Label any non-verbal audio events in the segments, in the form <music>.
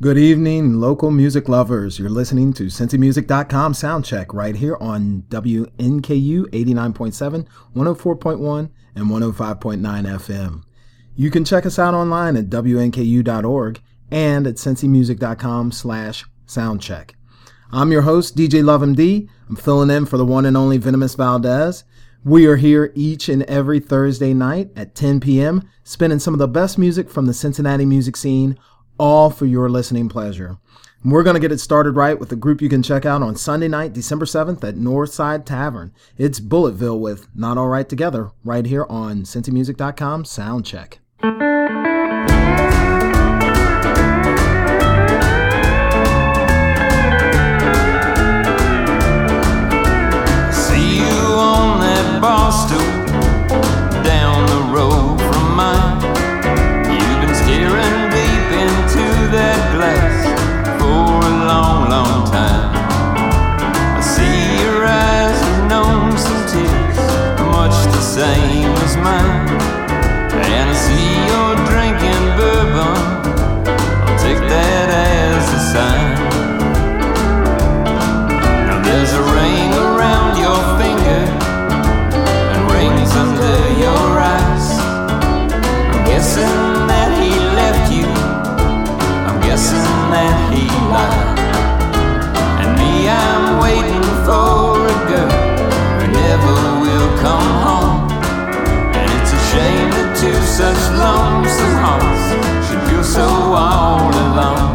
Good evening, local music lovers. You're listening to CincyMusic.com Soundcheck right here on WNKU 89.7, 104.1, and 105.9 FM. You can check us out online at WNKU.org and at CincyMusic.com slash soundcheck. I'm your host, DJ LoveMD. I'm filling in for the one and only Venomous Valdez. We are here each and every Thursday night at 10 p.m., spinning some of the best music from the Cincinnati music scene all for your listening pleasure. We're going to get it started right with a group you can check out on Sunday night, December 7th at Northside Tavern. It's Bulletville with Not All Right Together right here on CincyMusic.com Soundcheck. See you on that Boston Same as mine. alone.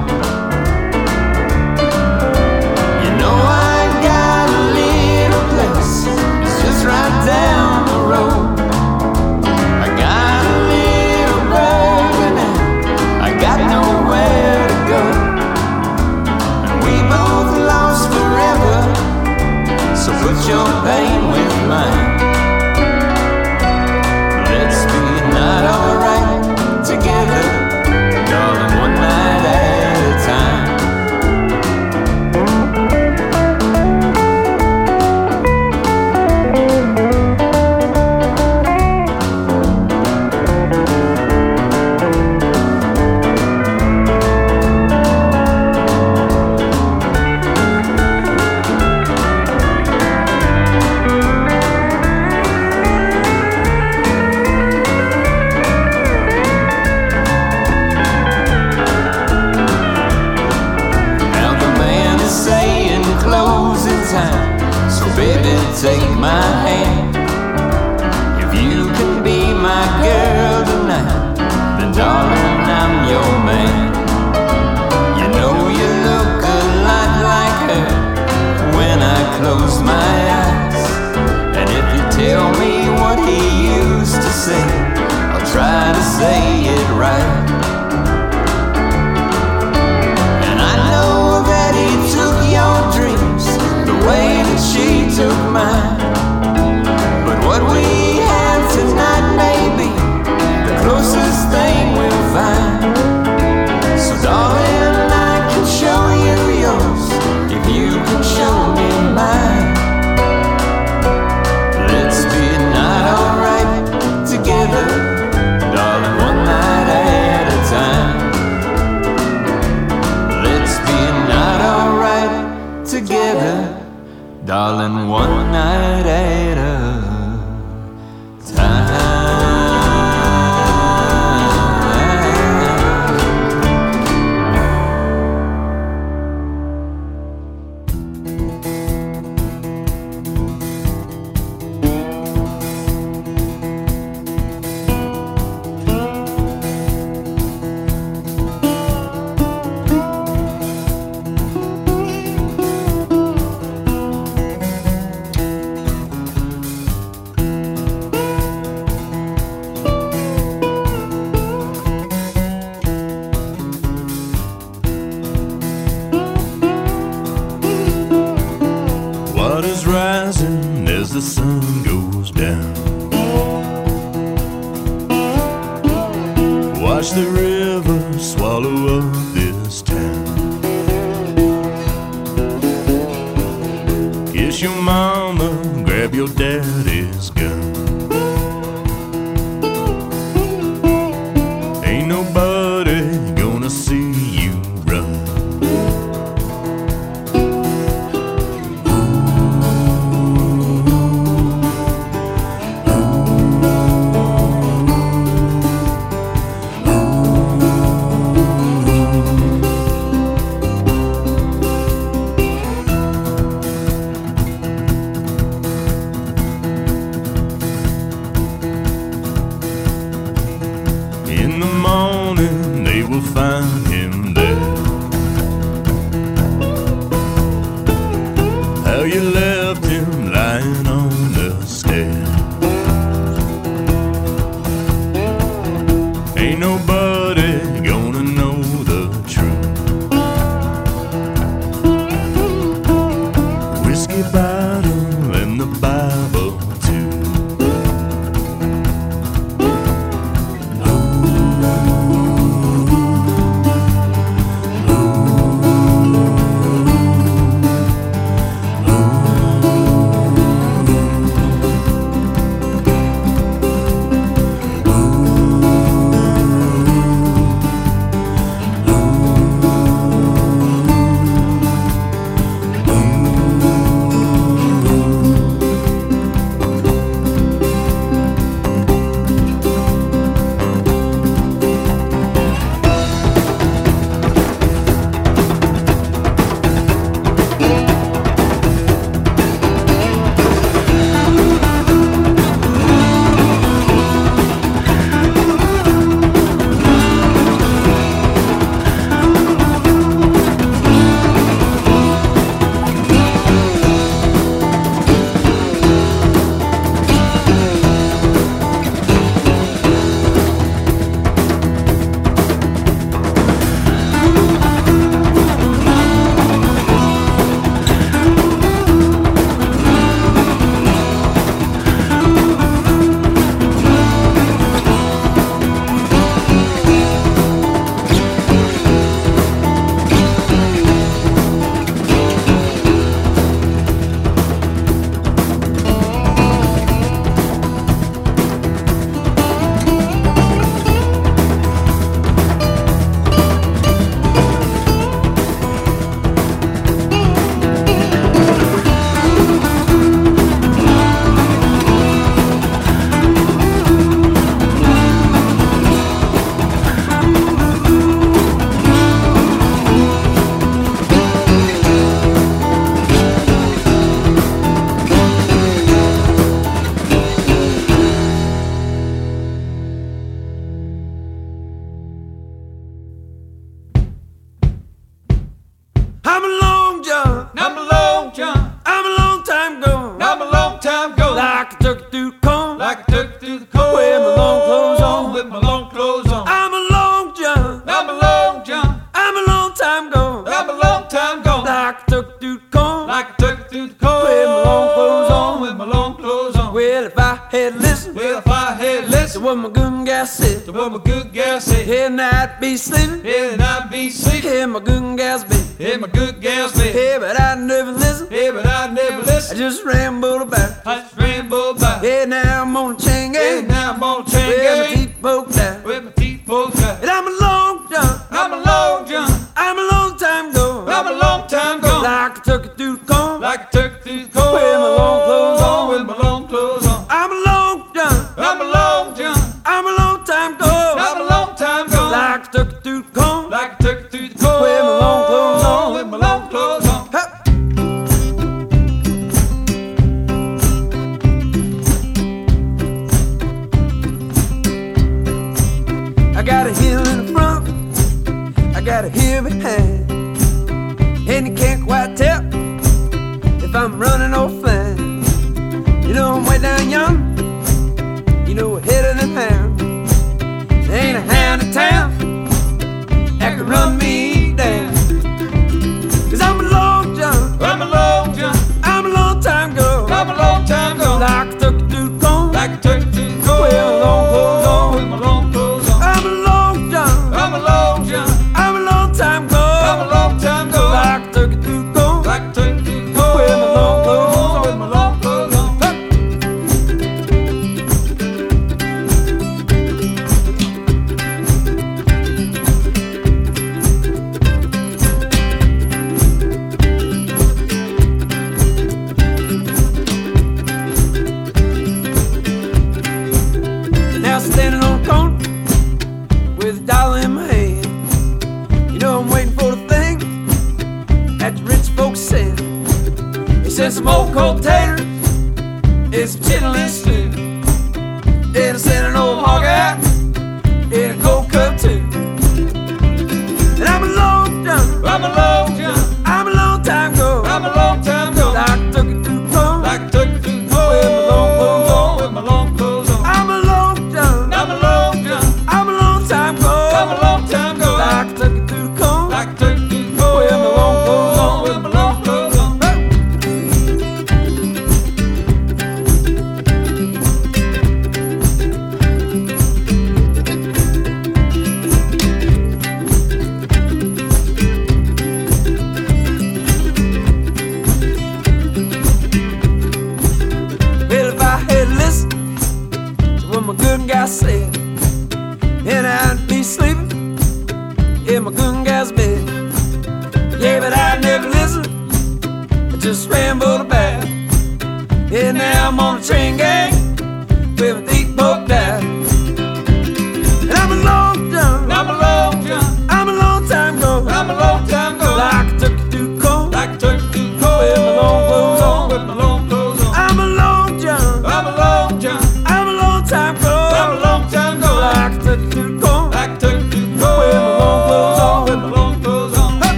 Gone.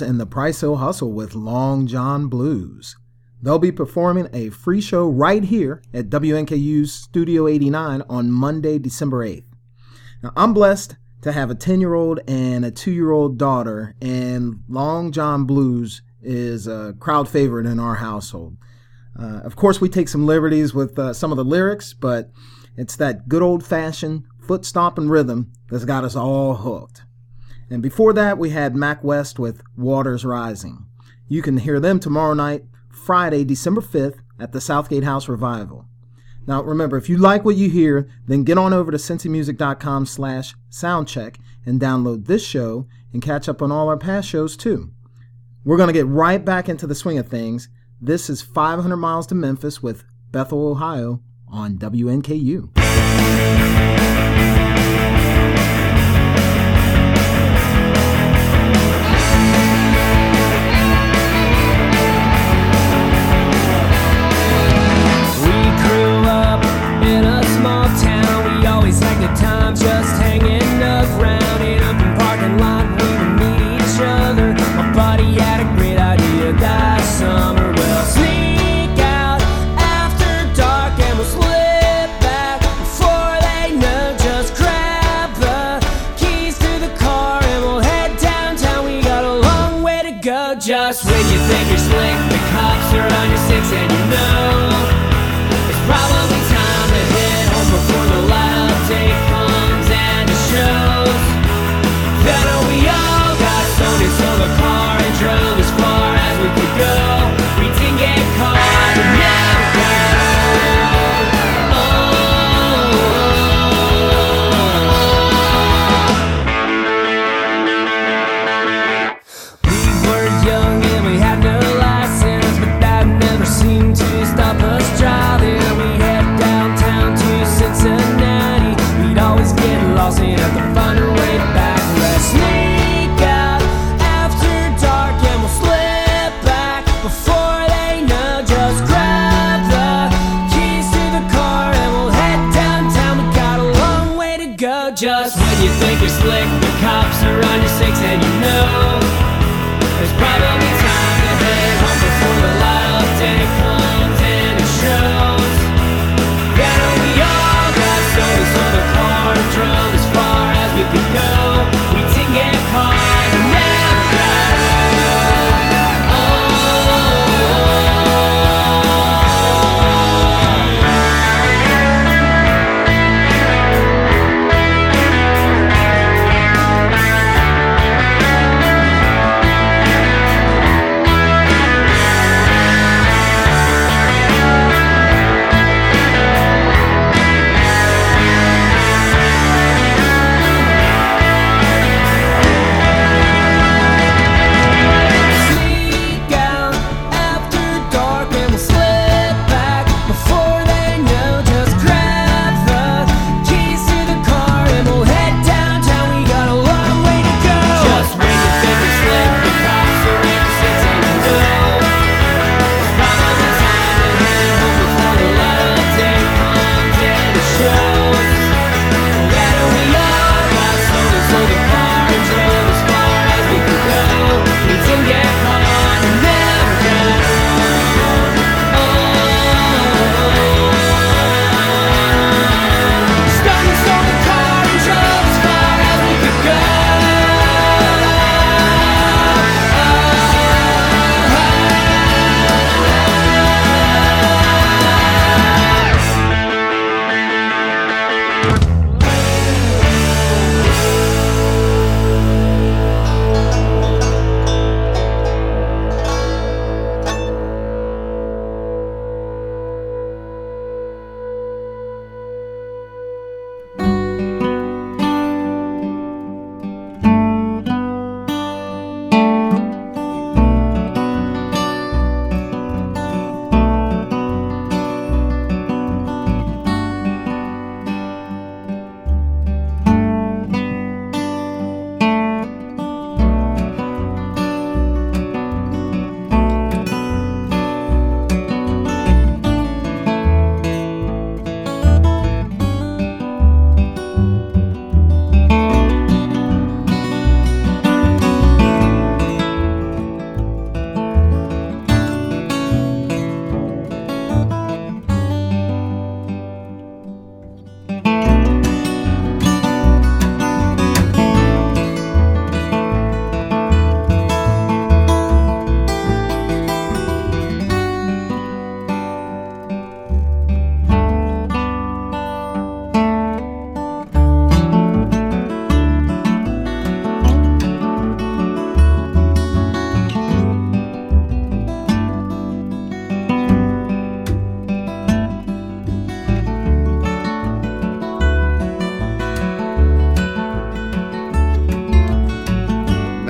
And the Price Hill Hustle with Long John Blues. They'll be performing a free show right here at WNKU's Studio 89 on Monday, December 8th. Now, I'm blessed to have a 10 year old and a 2 year old daughter, and Long John Blues is a crowd favorite in our household. Uh, of course, we take some liberties with uh, some of the lyrics, but it's that good old fashioned foot stomping rhythm that's got us all hooked. And before that, we had Mack West with Waters Rising. You can hear them tomorrow night, Friday, December 5th, at the Southgate House Revival. Now, remember, if you like what you hear, then get on over to cincymusic.com slash soundcheck and download this show and catch up on all our past shows, too. We're going to get right back into the swing of things. This is 500 Miles to Memphis with Bethel, Ohio on WNKU.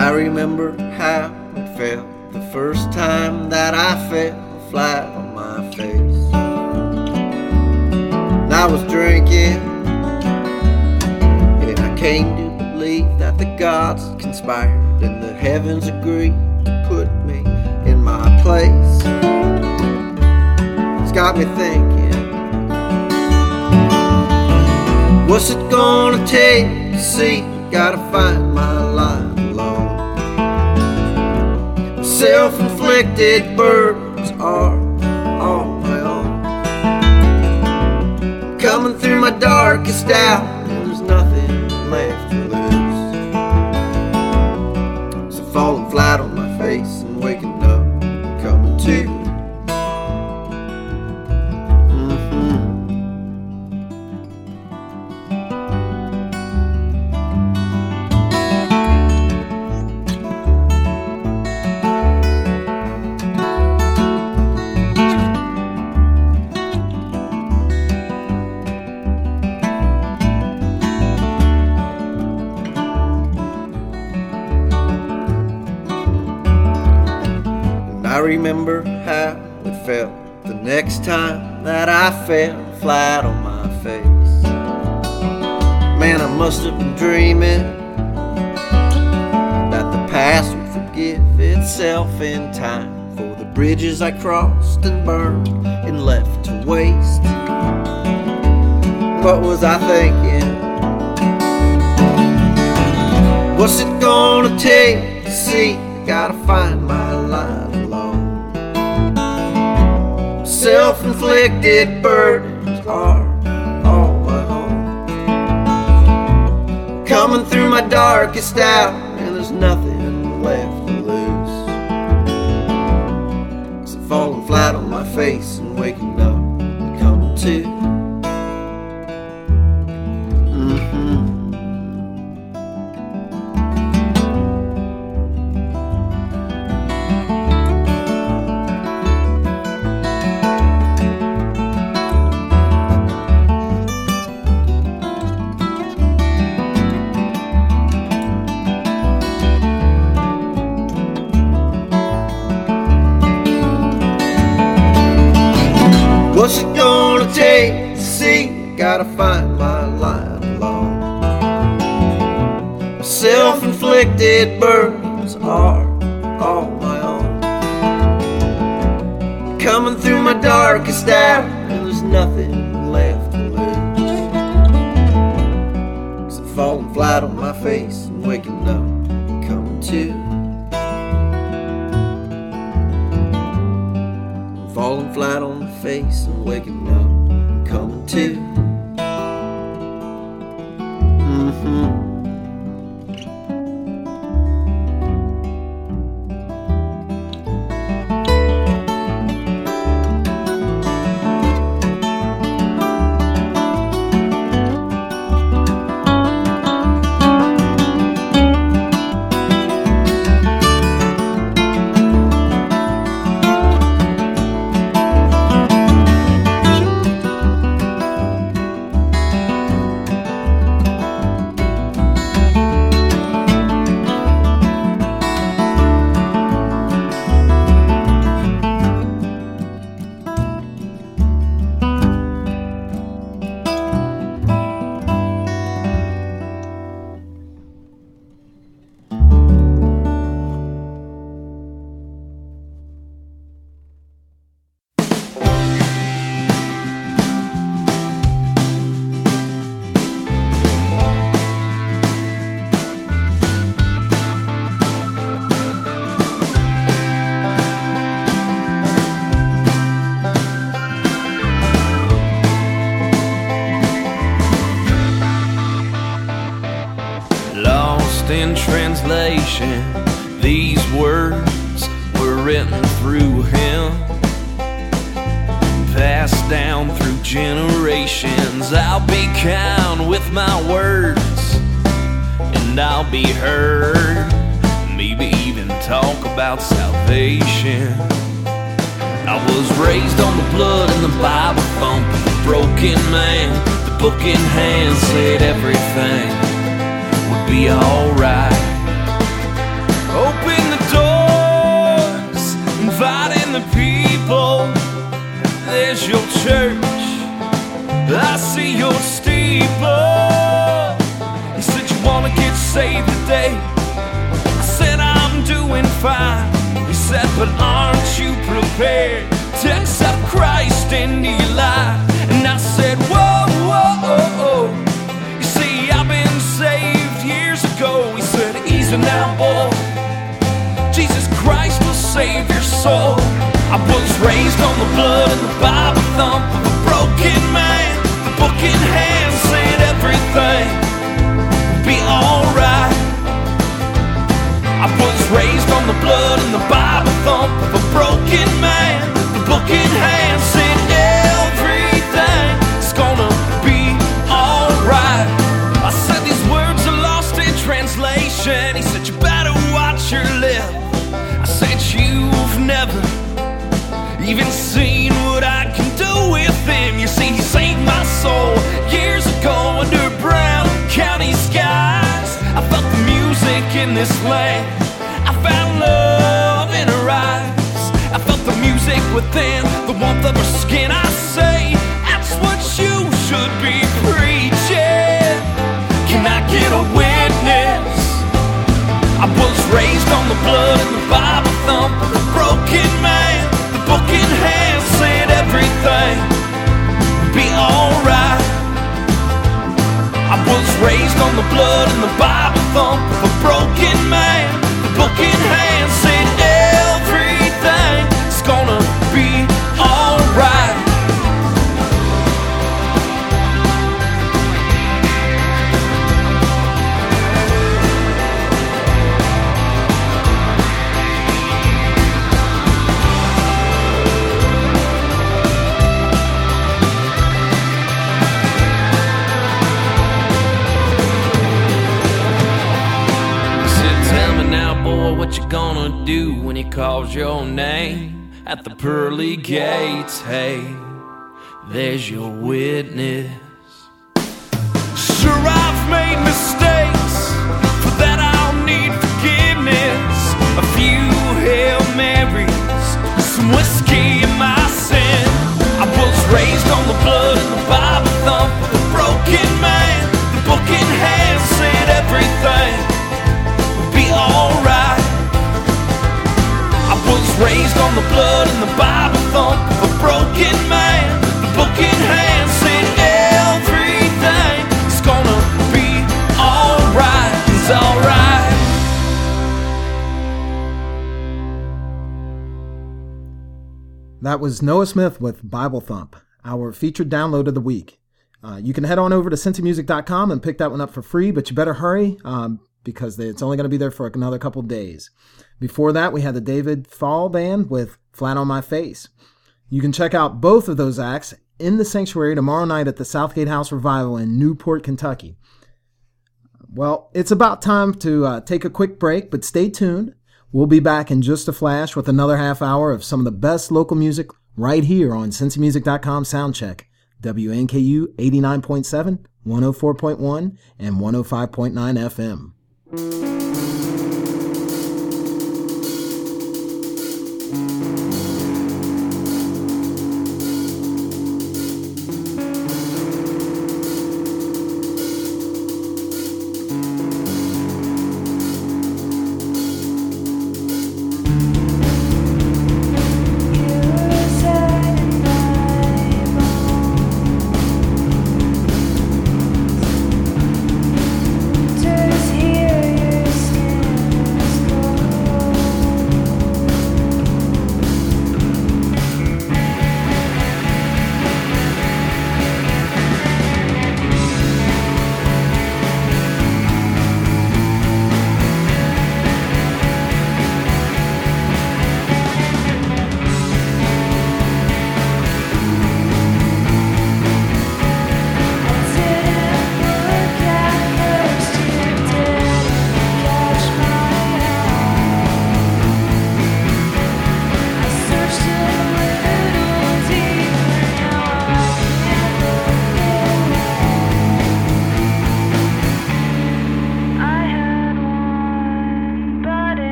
I remember how it felt the first time that I fell flat on my face. And I was drinking, and I came to believe that the gods conspired and the heavens agreed to put me in my place. It's got me thinking, what's it gonna take to see? Gotta find my Self-inflicted burdens are all my own. Coming through my darkest hour, there's nothing left crossed and burned and left to waste. What was I thinking? What's it gonna take to see? Gotta find my line alone. Self inflicted burdens are all my own. Coming through my darkest hour, and there's nothing left face and waking up coming to. Gotta find my line alone. Self inflicted burdens blood and the Bible thumping. The broken man, the book in hand, said everything would be alright. Open the doors, inviting the people. There's your church, I see your steeple. You said you wanna get saved today. I said I'm doing fine. You said, but aren't you prepared? To accept Christ your life? And I said, whoa, whoa, whoa, whoa. You see, I've been saved years ago. He said, easy now, boy. Jesus Christ will save your soul. I was raised on the blood and the Bible thump of a broken man. The book in hand said everything would be alright. I was raised on the blood and the Bible thump of a broken man. Everything's gonna be alright. I said these words are lost in translation. He said you better watch your lip. I said you've never even seen what I can do with him. You see, he saved my soul years ago under brown county skies. I the music in this land. Within the warmth of her skin. I say that's what you should be preaching. Can I get a witness? I was raised on the blood and the Bible thump of a broken man. The book in hand said everything would be alright. I was raised on the blood and the Bible thump of a broken man. The book in hand said gonna be alright. Said, Tell me now, boy, what you gonna do when he calls your name at the pearly gates? Hey, there's your witness. Sure, I've made mistakes. For that, I'll need forgiveness. A few Hail Marys, some whiskey in my sin. I was raised on the blood and the Bible thump of a broken man. The book in hand said everything That was Noah Smith with Bible Thump, our featured download of the week. Uh, you can head on over to cincymusic.com and pick that one up for free, but you better hurry um, because they- it's only going to be there for another couple days. Before that, we had the David Faul Band with Flat on My Face. You can check out both of those acts in the sanctuary tomorrow night at the Southgate House Revival in Newport, Kentucky. Well, it's about time to uh, take a quick break, but stay tuned. We'll be back in just a flash with another half hour of some of the best local music right here on cincymusic.com Soundcheck. WNKU 89.7, 104.1, and 105.9 FM.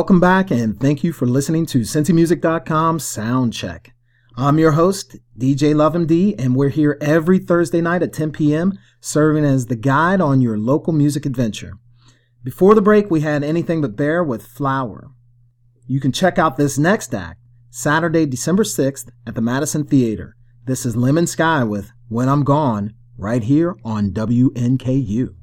Welcome back and thank you for listening to CincyMusic.com Soundcheck. I'm your host, DJ LoveMD, and we're here every Thursday night at 10 p.m. serving as the guide on your local music adventure. Before the break, we had Anything But Bear with Flower. You can check out this next act Saturday, December 6th at the Madison Theater. This is Lemon Sky with When I'm Gone right here on WNKU.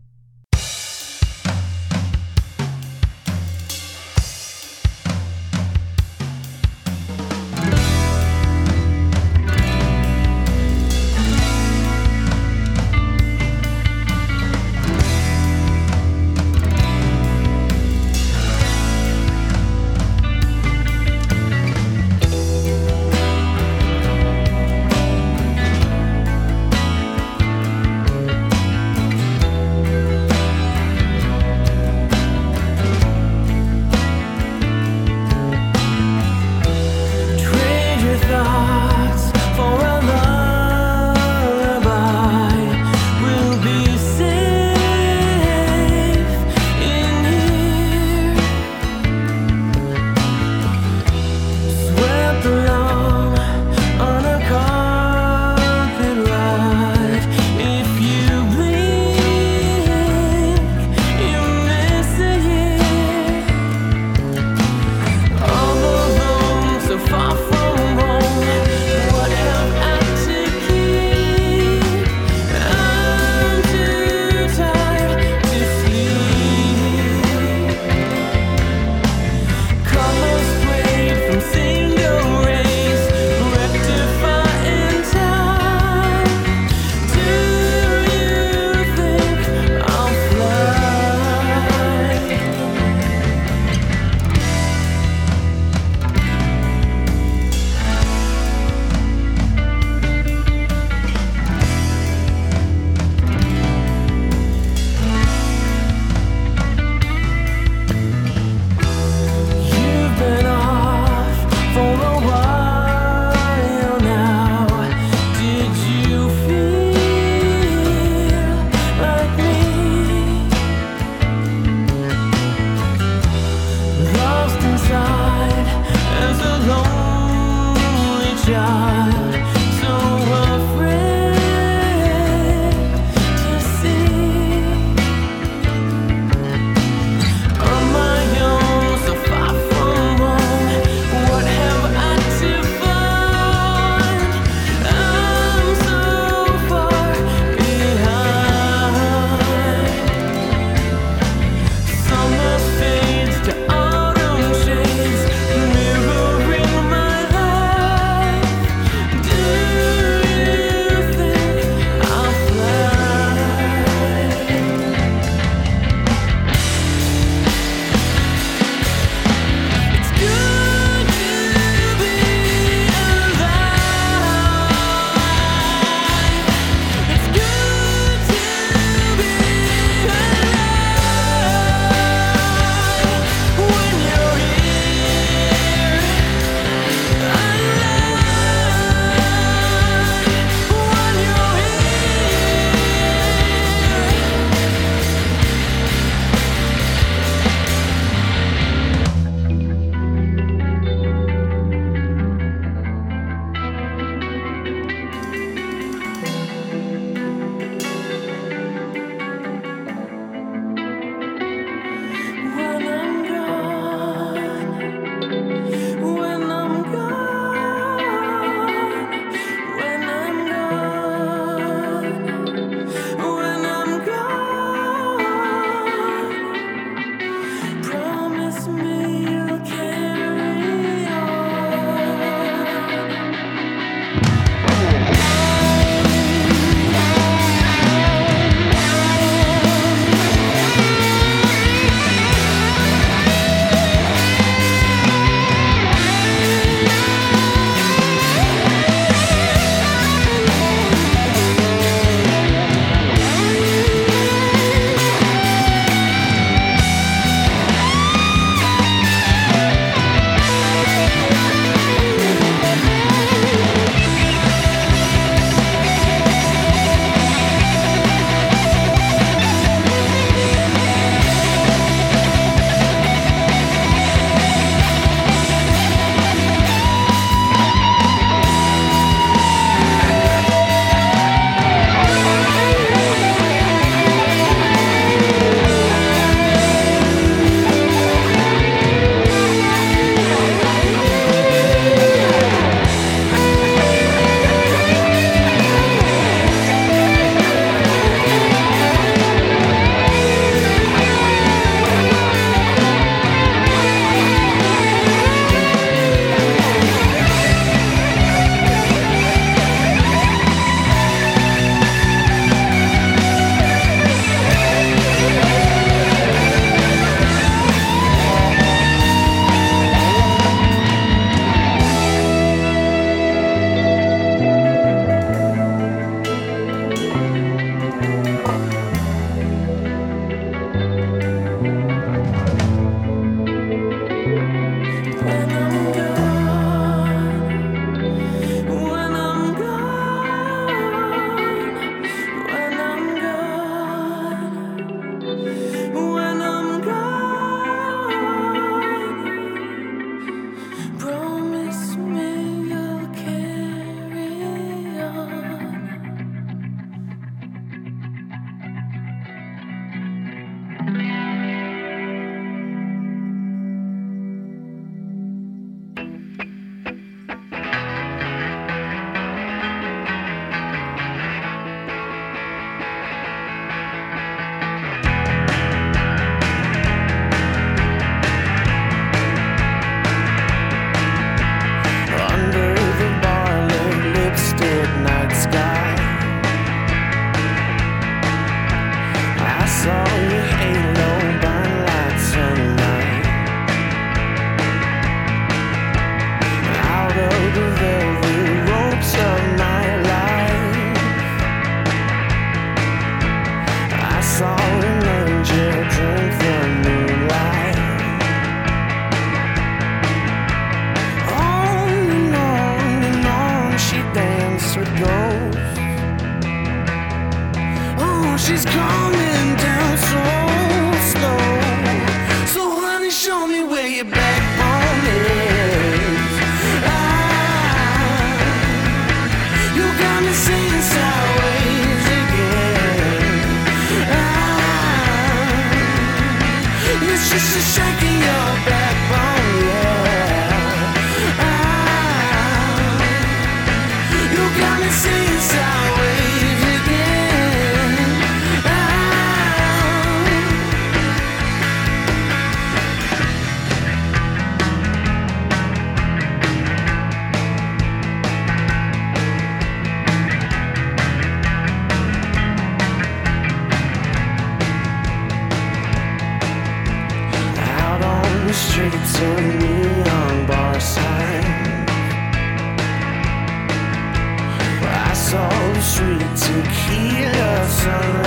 Sweet tequila sunlight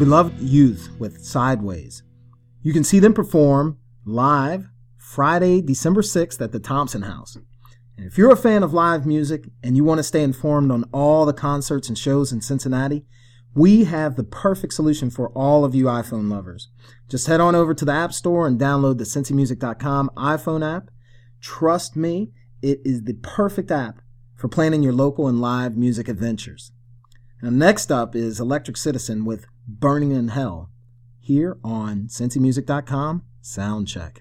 Beloved Youth with Sideways. You can see them perform live Friday, December 6th at the Thompson House. And if you're a fan of live music and you want to stay informed on all the concerts and shows in Cincinnati, we have the perfect solution for all of you iPhone lovers. Just head on over to the App Store and download the CincyMusic.com iPhone app. Trust me, it is the perfect app for planning your local and live music adventures. Now, next up is Electric Citizen with Burning in Hell here on CincyMusic.com Soundcheck.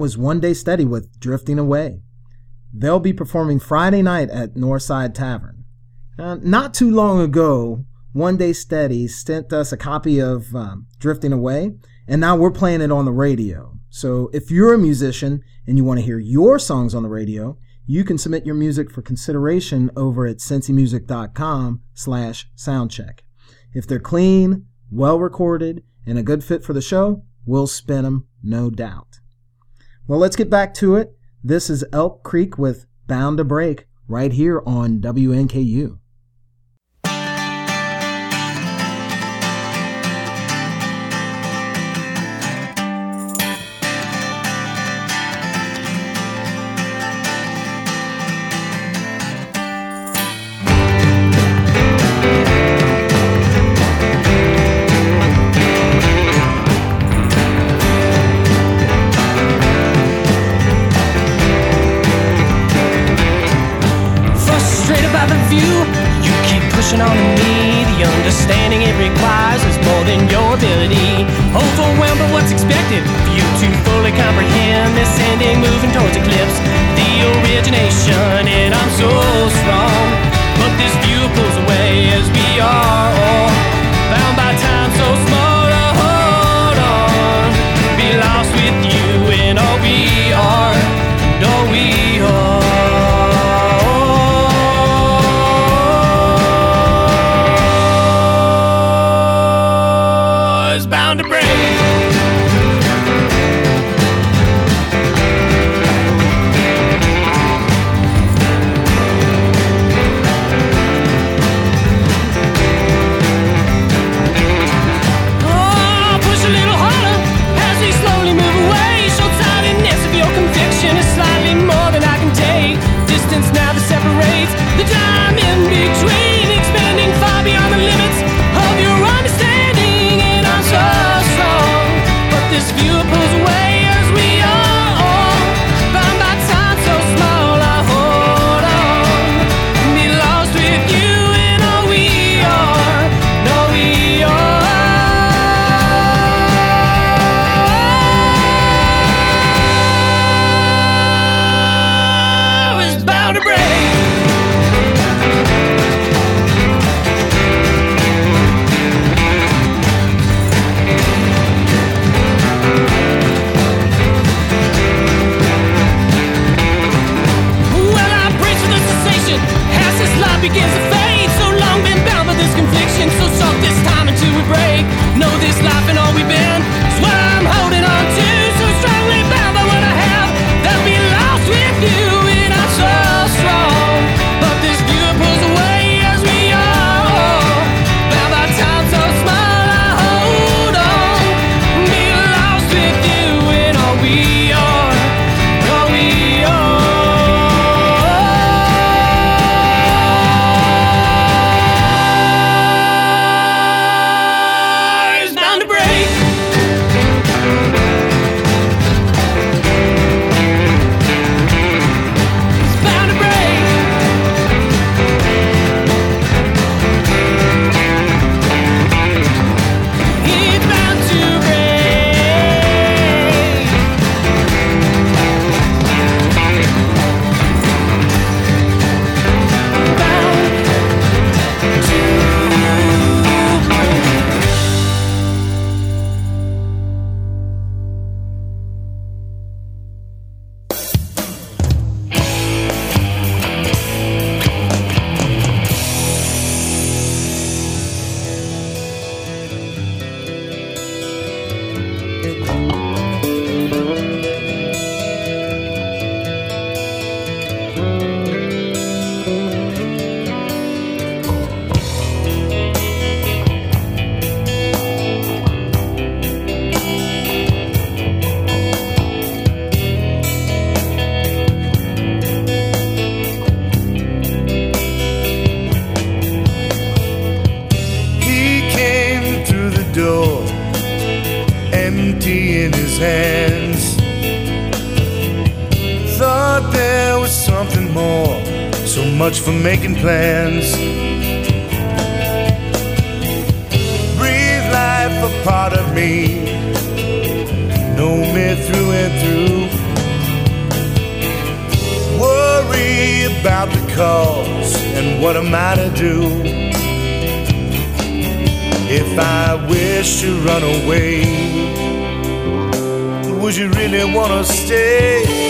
Was One Day Steady with Drifting Away. They'll be performing Friday night at Northside Tavern. Uh, not too long ago, One Day Steady sent us a copy of um, Drifting Away, and now we're playing it on the radio. So if you're a musician and you want to hear your songs on the radio, you can submit your music for consideration over at cincymusic.com slash soundcheck. If they're clean, well recorded, and a good fit for the show, we'll spin them, no doubt. Well, let's get back to it. This is Elk Creek with Bound to Break right here on WNKU. me, know me through and through. Worry about the cause and what am I to do? If I wish to run away, would you really want to stay?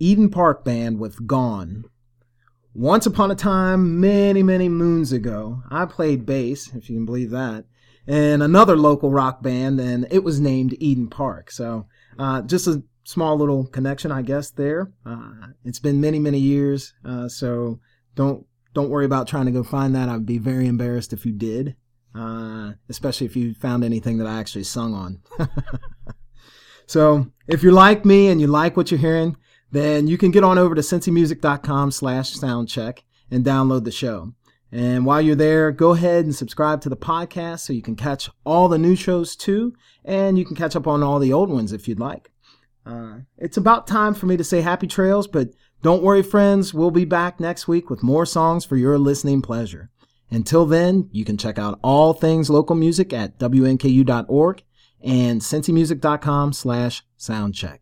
Eden Park Band with Gone. Once upon a time, many, many moons ago, I played bass, if you can believe that, in another local rock band, and it was named Eden Park. So, uh, just a small little connection, I guess, there. Uh, it's been many, many years, uh, so don't don't worry about trying to go find that. I'd be very embarrassed if you did, uh, especially if you found anything that I actually sung on. <laughs> So if you're like me and you like what you're hearing, then you can get on over to cincymusic.com slash soundcheck and download the show. And while you're there, go ahead and subscribe to the podcast so you can catch all the new shows too, and you can catch up on all the old ones if you'd like. Uh, it's about time for me to say happy trails, but don't worry, friends. We'll be back next week with more songs for your listening pleasure. Until then, you can check out all things local music at wnku.org and cincymusic.com slash soundcheck.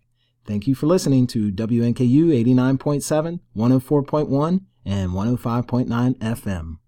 Thank you for listening to WNKU 89.7, 104.1, and 105.9 FM.